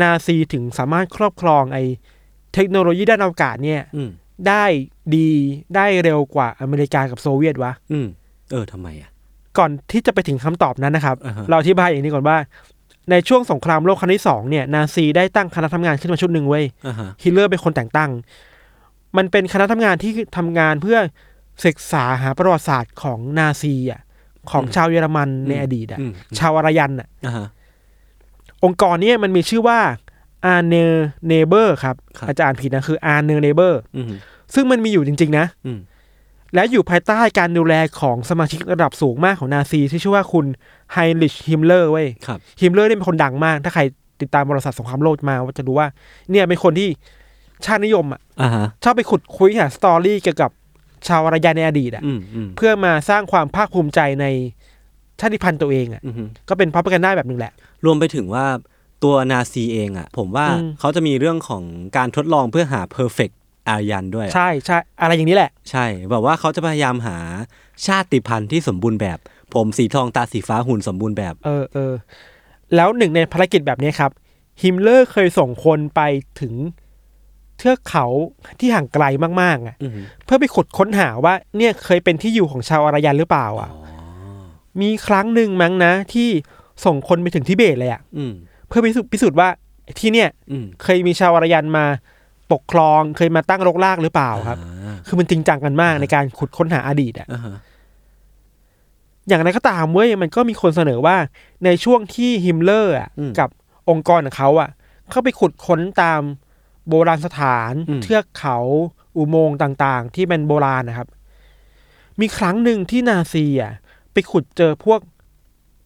นาซีถึงสามารถครอบครองไอเทคโนโลยีด้านอวกาศเนี่ยอืมได้ดีได้เร็วกว่าอเมริกากับโซเวียตวะอืมเออทำไมอะ ก่อนที่จะไปถึงคำตอบนั้นนะครับอ่าฮะเราอธิบายอย่างนี้ก่อนว่า ในช่วงสงครามโลกครั้งที่สองเนี่ย นาซีได้ตั้งคณะทำงานขึ้นมาชุดหนึ่งเว้ยอ่าฮะฮิตเลอร์เป็นคนแต่งตั้ง มันเป็นคณะทำงานที่ทำงานเพื่อศึกษาหาประวัติศาสตร์ของนาซีอะ ของชาวเยอรมันในอดีตอะอืมชาวอารยันอะอ่าฮะองค์กรเนี้ยมันมีชื่อว่าอาร์เนเนเบอร์ครับครับอาจอ่านผิดนะคืออาร์เนเนเบอร์อืมซึ่งมันมีอยู่จริง ๆ นะอืมและอยู่ภายใต้การดูแลของสมาชิกระดับสูงมากของนาซีที่ชื่อว่าคุณไฮน์ริชฮิมเลอร์เว้ยครับฮิมเลอร์นี่เป็นคนดังมาก ถ้าใครติดตามประวัติสงครามโลกมาว่าจะรู้ว่า เนี่ยเป็นคนที่ชาตินิยมอะอ่าฮะชอบไปขุดคุ้ยหา story เกี่ยวกับ ชาวอารยันในอดีตอะอืมอืมเพื่อมาสร้างความภาคภูมิใจในชาติพันธุ์ตัวเองอะอืมก็เป็น propaganda ได้แบบหนึ่งแหละ รวมไปถึงว่าตัวนาซีเองอะ ผมว่าอืมเขาจะมีเรื่องของการทดลองเพื่อหา perfect อารยันด้วย ใช่ใช่อะไรอย่างนี้แหละ ใช่แบบว่าเขาจะพยายามหาชาติพันธุ์ที่สมบูรณ์แบบ ผมสีทองตาสีฟ้าหุ่นสมบูรณ์แบบ เออเออแล้วหนึ่งในภารกิจแบบนี้ครับฮิมเลอร์เคยส่งคนไปถึง เทือกเขาที่ห่างไกลมากๆอะอืมเพื่อไปขุดค้นหาว่าเนี่ยเคยเป็นที่อยู่ของชาวอารยันหรือเปล่า อะอ๋อมีครั้งหนึ่งมั้งนะ ที่ส่งคนไปถึงทิเบตเลยอะอืมเพื่อพิสูจน์พิสูจน์ว่าที่เนี่ยอืมเคยมีชาวอารยันมาปกครองเคยมาตั้งรกรากหรือเปล่าครับอ่าคือมันจริงจังกันมากในการขุดค้นหาอดีตอะอ่าฮะอย่างไรก็ตามเว้ยมันก็มีคนเสนอว่าในช่วงที่ฮิมเลอร์อะกับองค์กรของเขาอะ เข้าไปขุดค้นตาม โบราณสถาน เทือกเขาอุโมงค์ต่าง ๆ ที่เป็นโบราณนะครับ มีครั้งหนึ่งที่นาซีอะไปขุดเจอพวก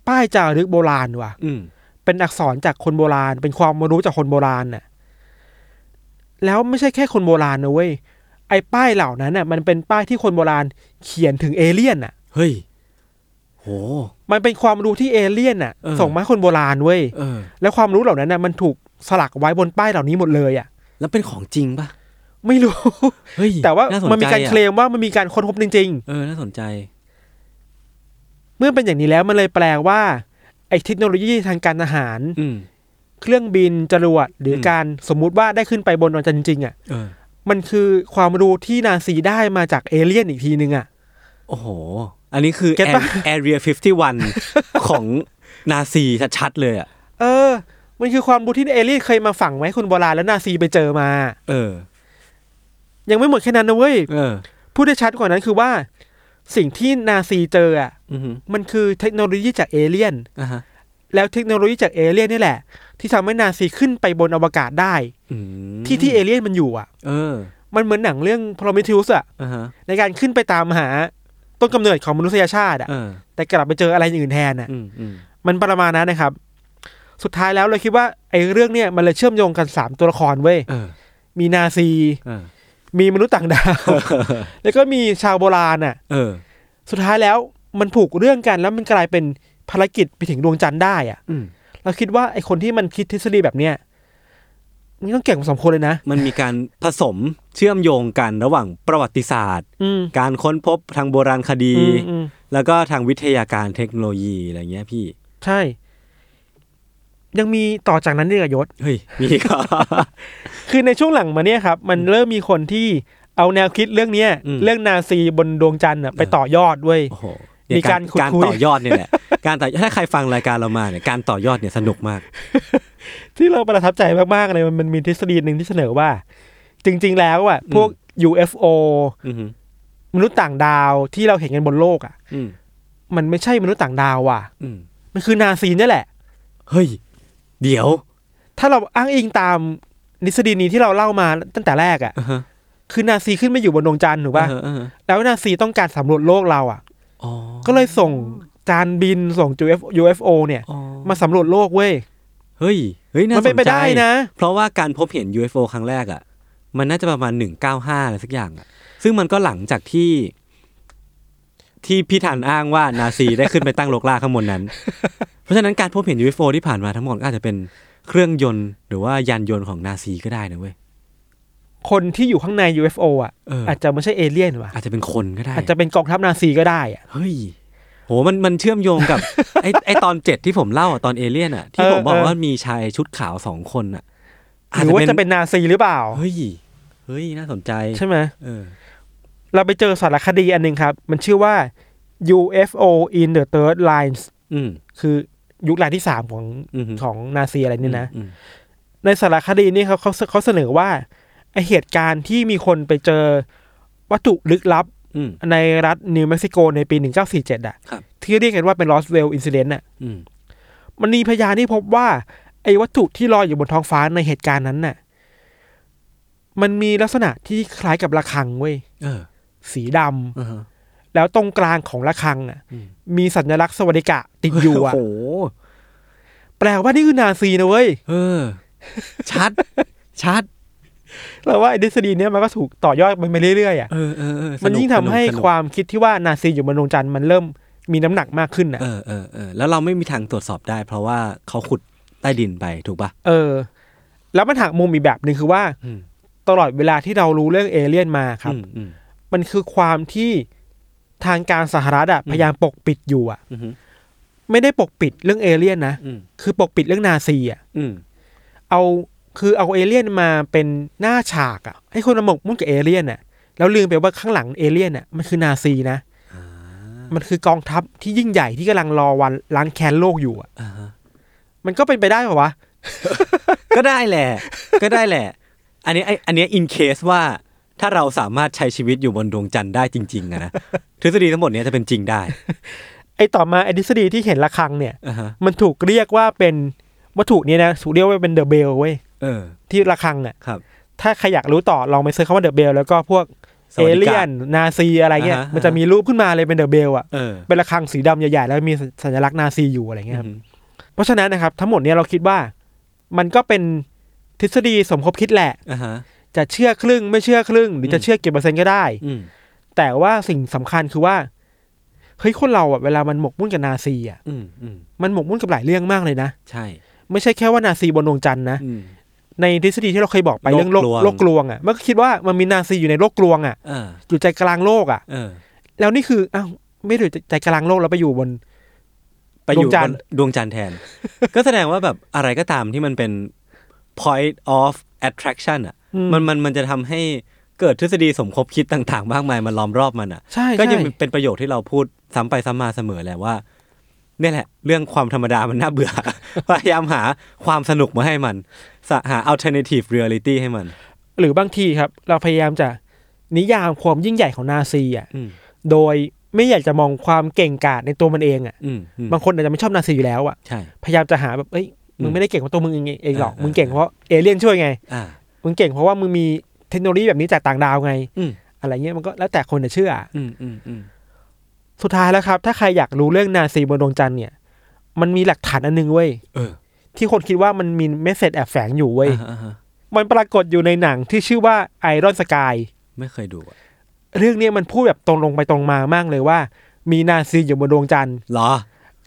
ป้ายจารึกโบราณว่ะอืมเป็นอักษรจากคนโบราณ เป็นความรู้จากคนโบราณน่ะ แล้วไม่ใช่แค่คนโบราณนะเว้ยไอ้ป้ายเหล่านั้นน่ะ มันเป็นป้ายที่คนโบราณเขียนถึงเอเลี่ยนน่ะ เฮ้ยโหมันเป็นความรู้ที่เอเลี่ยนน่ะเออส่งมาให้คนโบราณเว้ยเออแล้วความรู้เหล่านั้นน่ะมันถูกสลักไว้บนป้ายเหล่านี้หมดเลยอะ แล้วเป็นของจริงปะไม่รู้เฮ้ยแต่ว่าสใจมันมีการอะเคลมว่ามันมีการค้นพบจริงเออน่าสนใจๆเมื่อเป็นอย่างนี้แล้วมันเลยแปลว่าไอ้เทคโนโลยีทางการทหารอืมเครื่องบินจรวดหรืออมการสมมุติว่าได้ขึ้นไปบนดวงจันทร์จริง ๆ อะเออมันคือความรู้ที่นาซีได้มาจากเอเลี่ยนอีกทีนึงอะ โอ้โห อันนี้คือ get ปะ Area 51ของนาซีชัดๆเลยอะ เออ มันคือความรู้ที่เอเลี่ยนเคยมาฝังไว้ให้คนโบราณแล้วนาซีไปเจอมา เออ ยังไม่หมดแค่นั้นนะเว้ยเออ พูดได้ชัดกว่านั้นคือว่า สิ่งที่นาซีเจออะอือฮึมันคือเทคโนโลยีจากเอเลี่ยน อ่าฮะแล้วเทคโนโลยีจากเอเลี่ยนนี่แหละ ที่ทำให้นาซีขึ้นไปบนอวกาศได้ อืมที่ที่เอเลี่ยนมันอยู่อะ เออมันเหมือนหนังเรื่องพ r o เม t ิ u สอะ อ่าฮะในการขึ้นไปตามหาต้นกำเนิดของมนุษยชาติอะ เออแต่กลับไปเจออะไรอย่างอื่นแทนอะ อืมอืมมันประมาณนั้นนะครับ สุดท้ายแล้วเราคิดว่าไอ้เรื่องเนี้ยมันเลยเชื่อมโยงกันสามตัวละครเว้ยเออมีนาซีเออมีมนุษย์ต่างดาวแล้วก็มีชาวโบราณอะเออสุดท้ายแล้วมันผูกเรื่องกันแล้วมันกลายเป็นภารกิจไปถึงดวงจันทร์ได้อะอืมเราคิดว่าไอ้คนที่มันคิดทฤษฎีแบบเนี้ยมันต้องเก่งพอสมควรเลยนะ มันมีการผสมเชื่อมโยงกันระหว่างประวัติศาสตร์อืมการค้นพบทางโบราณคดีอืมอืมแล้วก็ทางวิทยาการเทคโนโลยีอะไรเงี้ยพี่ ใช่ ยังมีต่อจากนั้นด้วยกับยศเฮ้ยมีก็คือในช่วงหลังมาเนี่ยครับ มันเริ่มมีคนที่เอาแนวคิดเรื่องเนี้ยอืมเรื่องนาซีบนดวงจันทร์อะไปต่อยอดด้วยโอ้โหมีเนี่ยการขุดการคุยต่อยอดเนี่ยแหละการต่อถ้าใครฟังรายการเรามาเนี่ยการต่อยอดเนี่ยสนุกมาก ที่เราประทับใจมากๆเลยมันมันมีทฤษฎีหนึ่งที่เสนอว่า จริง ๆ แล้วอะพวก UFO อือหือมนุษย์ต่างดาวที่เราเห็นกันบนโลกอะอืมมันไม่ใช่มนุษย์ต่างดาวว่ะอืมมันคือนาซีนี่แหละ เฮ้ย เดี๋ยว ถ้าเราอ้างอิงตามทฤษฎีนี้ที่เราเล่ามาตั้งแต่แรกอะอ่าฮะคือนาซีขึ้นมาอยู่บนดวงจันทร์ถูกป่ะอ่าฮอ่าฮะแล้วนาซีต้องการสำรวจโลกเราอะอ๋อก็เลยส่งจานบินส่ง UFO เนี่ยอ๋อมาสำรวจโลกเว้ย เฮ้ย เฮ้ยน่ามันสเป็นนไปใจได้นะ เพราะว่าการพบเห็น UFO ครั้งแรกอะ มันน่าจะประมาณ195อะไรสักอย่างอะ ซึ่งมันก็หลังจากที่ ที่พี่ธันอ้างว่านาซีได้ขึ้นไปตั้งโลกล่าข้างบนนั้น เพราะฉะนั้นการพบเห็น UFO ที่ผ่านมาทั้งหมดก็อาจจะเป็นเครื่องยนต์หรือว่ายานยนต์ของนาซีก็ได้นะเว้ยคนที่อยู่ข้างใน UFO อะเออออาจจะไม่ใช่เอเลี่ยนว่ะอาจจะเป็นคนก็ได้อาจจะเป็นกองทัพนาซีก็ได้อะเฮ้ยโหมันมันเชื่อมโยงกับ ไอไอตอนเจ็ดที่ผมเล่าอะตอนเอเลี่ยนอะที่เออผมบอกเออว่ามีชายชุดขาวสองคนอะหรือว่าจะเป็นนาซีหรือเปล่าเฮ้ยเฮ้ยน่าสนใจใช่ไหมเออ เราไปเจอสารคดีอันหนึ่งครับ มันชื่อว่า UFO in the Third Lines อืมคือยุคลายที่สามของอือฮึของนาซีอะไรเนี่ยนะอืมในสารคดีนี่เขาเขาเขาเสนอว่าไอเหตุการณ์ที่มีคนไปเจอวัตถุลึกลับอืมในรัฐนิวเม็กซิโกในปี1947อะครับที่เรียกกันว่าเป็น Roswell Incident อะอืมมันมีพยานที่พบว่า ไอ้วัตถุที่ลอยอยู่บนท้องฟ้าในเหตุการณ์นั้นน่ะ มันมีลักษณะที่คล้ายกับระฆังเว้ยเออ สีดำอ่าฮะแล้วตรงกลางของระฆังอะอืมมีสัญลักษณ์สวัสดิกะติดอยู่อะโอ้โหแปลว่านี่คือนาซีนะเว้ยเออ ชัด ชัดแล้วว่าไอ้ทฤษฎีเนี้ยมันก็ถูกต่อยอดมันไปเรื่อยๆอะเออเออเออสมันกยิ่งทำให้สนุกความคิดที่ว่านาซีอยู่บนดวงจันทร์มันเริ่มมีน้ำหนักมากขึ้นอะเออเออเออแล้วเราไม่มีทางตรวจสอบได้ เพราะว่าเขาขุดใต้ดินไปถูกปะเออ แล้วมันหักมุมอีกแบบหนึ่งคือว่าอืมตลอดเวลาที่เรารู้เรื่องเอเลี่ยนมาครับอื มอืมมันคือความที่ทางการสหรัฐอะพยายามปกปิดอยู่อะอืมไม่ได้ปกปิดเรื่องเอเลี่ยนนะอืมคือปกปิดเรื่องนาซีอะอืมเอาคือเอาเอเลี่ยนมาเป็นหน้าฉากอะให้คนมาหมกมุ่นกับเอเลี่ยนอะแล้วลืมไปว่าข้างหลังเอเลี่ยนอะมันคือนาซีนะอ่ามันคือกองทัพที่ยิ่งใหญ่ที่กำลังรอวันล้างแค้นโลกอยู่อะอ่าฮะมันก็เป็นไปได้ป่าววะ ก็ได้แหละ ก็ได้แหละ อันนี้ไออันเนี้ย in case ว่า ถ้าเราสามารถใช้ชีวิตอยู่บนดวงจันทร์ได้จริงๆอะนะทฤษฎีทั้งหมดเนี้ยจะเป็นจริงได้ ไอต่อมาไอทฤษฎีที่เห็นระฆังเนี่ย อ่าฮะมันถูกเรียกว่าเป็นวัตถุเนี้ยนะถูกเรียกว่าเป็น The Bell เว้ยเออที่ระฆังอะ ครับ ถ้าใครอยากรู้ต่อลองไป search คำว่า The Bell แล้วก็พวกสเอวัสดิเลี่กายนนาซีอะไรเงี้ยอ่าฮะ มันจะมีรูปขึ้นมาเลยเป็น The Bell อะเออเป็นระฆังสีดำใหญ่ๆแล้วมีสัญลักษณ์นาซีอยู่อะไรเงี้ยครับอืมเพราะฉะนั้นนะครับทั้งหมดเนี้ยเราคิดว่ามันก็เป็นทฤษฎีสมคบคิดแหละ อ่าฮะ จะเชื่อครึ่งไม่เชื่อครึ่ง หรือมจะเชื่อกี่เปอร์เซ็นต์ก็ได้อืมแต่ว่าสิ่งสำคัญคือว่าเฮ้ยคนเราอะเวลามันหมกมุ่นกับนาซีอะอืมอืมมันหมกมุ่นกับหลายเรื่องมากเลยนะใช่ ไม่ใช่แค่ว่านาซีบนดวงจันทร์นะอืมในทฤษฎีที่เราเคยบอกไปโลกเรื่องโลกกลวงโลกกลวงอะมันก็คิดว่ามันมีนาซีอยู่ในโลกกลวงอะอ่าอยู่ใจกลางโลกอะเออแล้วนี่คืออ้าวไม่ได้อยู่ใจกลางโลกแล้วไปอยู่บนไปอยู่ดวงจันทบร์นดวงจันทร์แทน ก็แสดงว่าแบบอะไรก็ตามที่มันเป็น point of attraction อะอื มันมันมันจะทำให้เกิดทฤษฎีสมคบคิดต่างๆมากมายมาล้อมรอบมันอะใช่ก็ใช่ยังเป็นประโยคที่เราพูดซ้ำไปซ้ำมาเสมอแหละว่าเนี่ยแหละ เรื่องความธรรมดามันน่าเบื่อ พยายามหาความสนุกมาให้มันสะหา alternative reality ให้มัน หรือบางทีครับ เราพยายามจะนิยามความยิ่งใหญ่ของนาซีอะอืมโดยไม่อยากจะมองความเก่งกาจในตัวมันเองอะอืมอืมบางคนอาจจะไม่ชอบนาซีอยู่แล้วอะใช่พยายามจะหาแบบเอ้ยมึอืงมไม่ได้เก่งเพราะตัวมึงเองเองหรอกอ่ามึงเก่งเพราะเอเลี่ยนช่วยไงอ่า มึงเก่งเพราะว่ามึงมีเทคโนโลยีแบบนี้จากต่างดาวไงอืมอะไรเงี้ยมันก็แล้วแต่คนจะเชื่ออืมอืมอืมสุดท้ายแล้วครับ ถ้าใครอยากรู้เรื่องนาซีบนดวงจันทร์เนี่ย มันมีหลักฐานอันหนึงเว้ยเออที่คนคิดว่ามันมี message แอบแฝงอยู่เว้ยอ่าอ่าฮะมันปรากฏอยู่ในหนังที่ชื่อว่า Iron Sky ไม่เคยดูอะเรื่องเนี้ยมันพูดแบบตรงลงไปตรงมามากเลยว่า มีนาซีอยู่บนดวงจันทร์เหรอ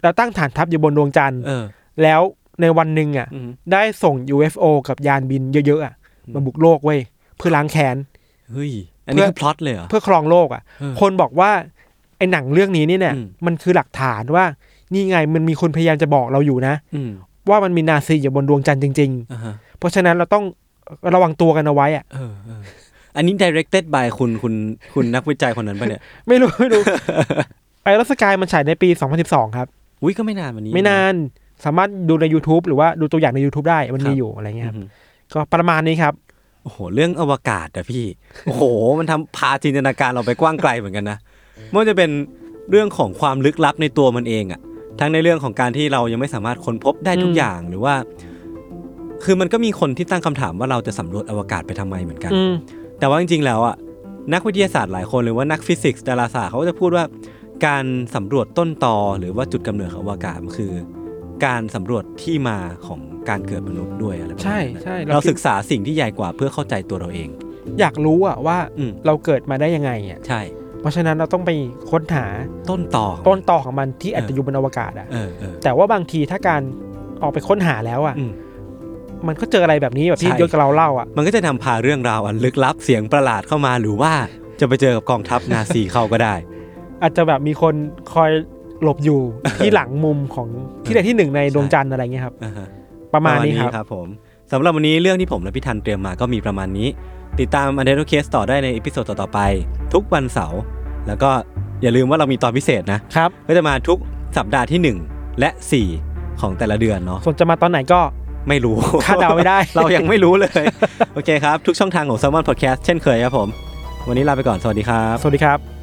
แล้วตั้งฐานทัพอยู่บนดวงจันทร์เออแล้วในวันหนึ่งอะอืมได้ส่ง UFO กับยานบินเยอะๆอะ มาบุกโลกเว้ยเพื่อล้างแค้นเฮ้ยอันนี้เพื่อคือพล็อตเลยเหรอเพื่อครองโลกอะเออคนบอกว่าไอ้หนังเรื่องนี้นี่เนี่ยอืมมันคือหลักฐานว่านี่ไงมันมีคนพยายามจะบอกเราอยู่นะอืมว่ามันมีนาซีอยู่บนดวงจันทร์จริงอ่าฮะๆเพราะฉะนั้นเราต้องระวังตัวกันเอาไว้อะเออเอออันนี้ directed by คุณคุณคุณนักวิจัยคนนั้นปะเนี่ย ไม่รู้ ไม่รู้ไอรอนสกายมันฉายในปี 2012 ครับ อุ้ยก็ไม่นานวันนี้ ไม่นานสามารถดูใน YouTube หรือว่าดูตัวอย่างใน YouTube ได้มันครับมีอยู่อะไรเงี้ยครับอืม ก็ประมาณนี้ครับโอ้โหเรื่องอวกาศอะพี่โอ้โห มันทำพาจินตนาการเราไปกว้างไกลเหมือนกันนะไม่ว่าจะเป็นเรื่องของความลึกลับในตัวมันเองอะทั้งในเรื่องของการที่เรายังไม่สามารถค้นพบได้ทุกอืมอย่างหรือว่า คือมันก็มีคนที่ตั้งคำถามว่าเราจะสำรวจอวกาศไปทำไมเหมือนกันอืมแต่ว่าจริงๆแล้วอะนักวิทยาศาสตร์หลายคนหรือว่านักฟิสิกส์ดาราศาสตร์เขาก็จะพูดว่าการสำรวจต้นตอหรือว่าจุดกำเนิดของอวกาศมันคือ การสำรวจที่มาของการเกิดมนุษย์ด้วยอะไรประมาณใช่นั้นใช่เราคิดศึกษาสิ่งที่ใหญ่กว่าเพื่อเข้าใจตัวเราเอง อยากรู้อะว่าอืม เราเกิดมาได้ยังไงอะใช่ เพราะฉะนั้นเราต้องไปค้นหาต้นต่อต้นต่อของมันที่อาจเออจะอยู่บนอวกาศอะเออเออแต่ว่าบางทีถ้าการออกไปค้นหาแล้วอะอืม มันก็เจออะไรแบบนี้แบบที่ใช่ ยศกับเราเล่าอะมันก็จะนำพาเรื่องราวอันลึกลับเสียงประหลาดเข้ามาหรือว่าจะไปเจอกับกองทัพนาซีเข้าก็ได้ อาจจะแบบมีคนคอย หลบอยู่ที่หลังมุมของที่ใดที่หนึ่งในดวงจันทร์อะไรเงี้ยครับอ่าฮะประมาณนี้ครับครับผมสำหรับวันนี้เรื่องที่ผมและพี่ทันเตรียมมาก็มีประมาณนี้ ติดตาม u n d e r t a l Case ต่อได้ใน episode ต่อๆไป ทุกวันเสาร์แล้วก็อย่าลืมว่าเรามีตอนพิเศษนะครับก็จะมาทุกสัปดาห์ที่ 1 และ 4 ของแต่ละเดือนเนาะส่วนจะมาตอนไหนก็ไม่รู้คาดเดาไม่ได้ เรายังไม่รู้เลย โอเคครับ ทุกช่องทางของ Salmon Podcast เช่นเคยครับผม วันนี้ลาไปก่อน สวัสดีครับ สวัสดีครับ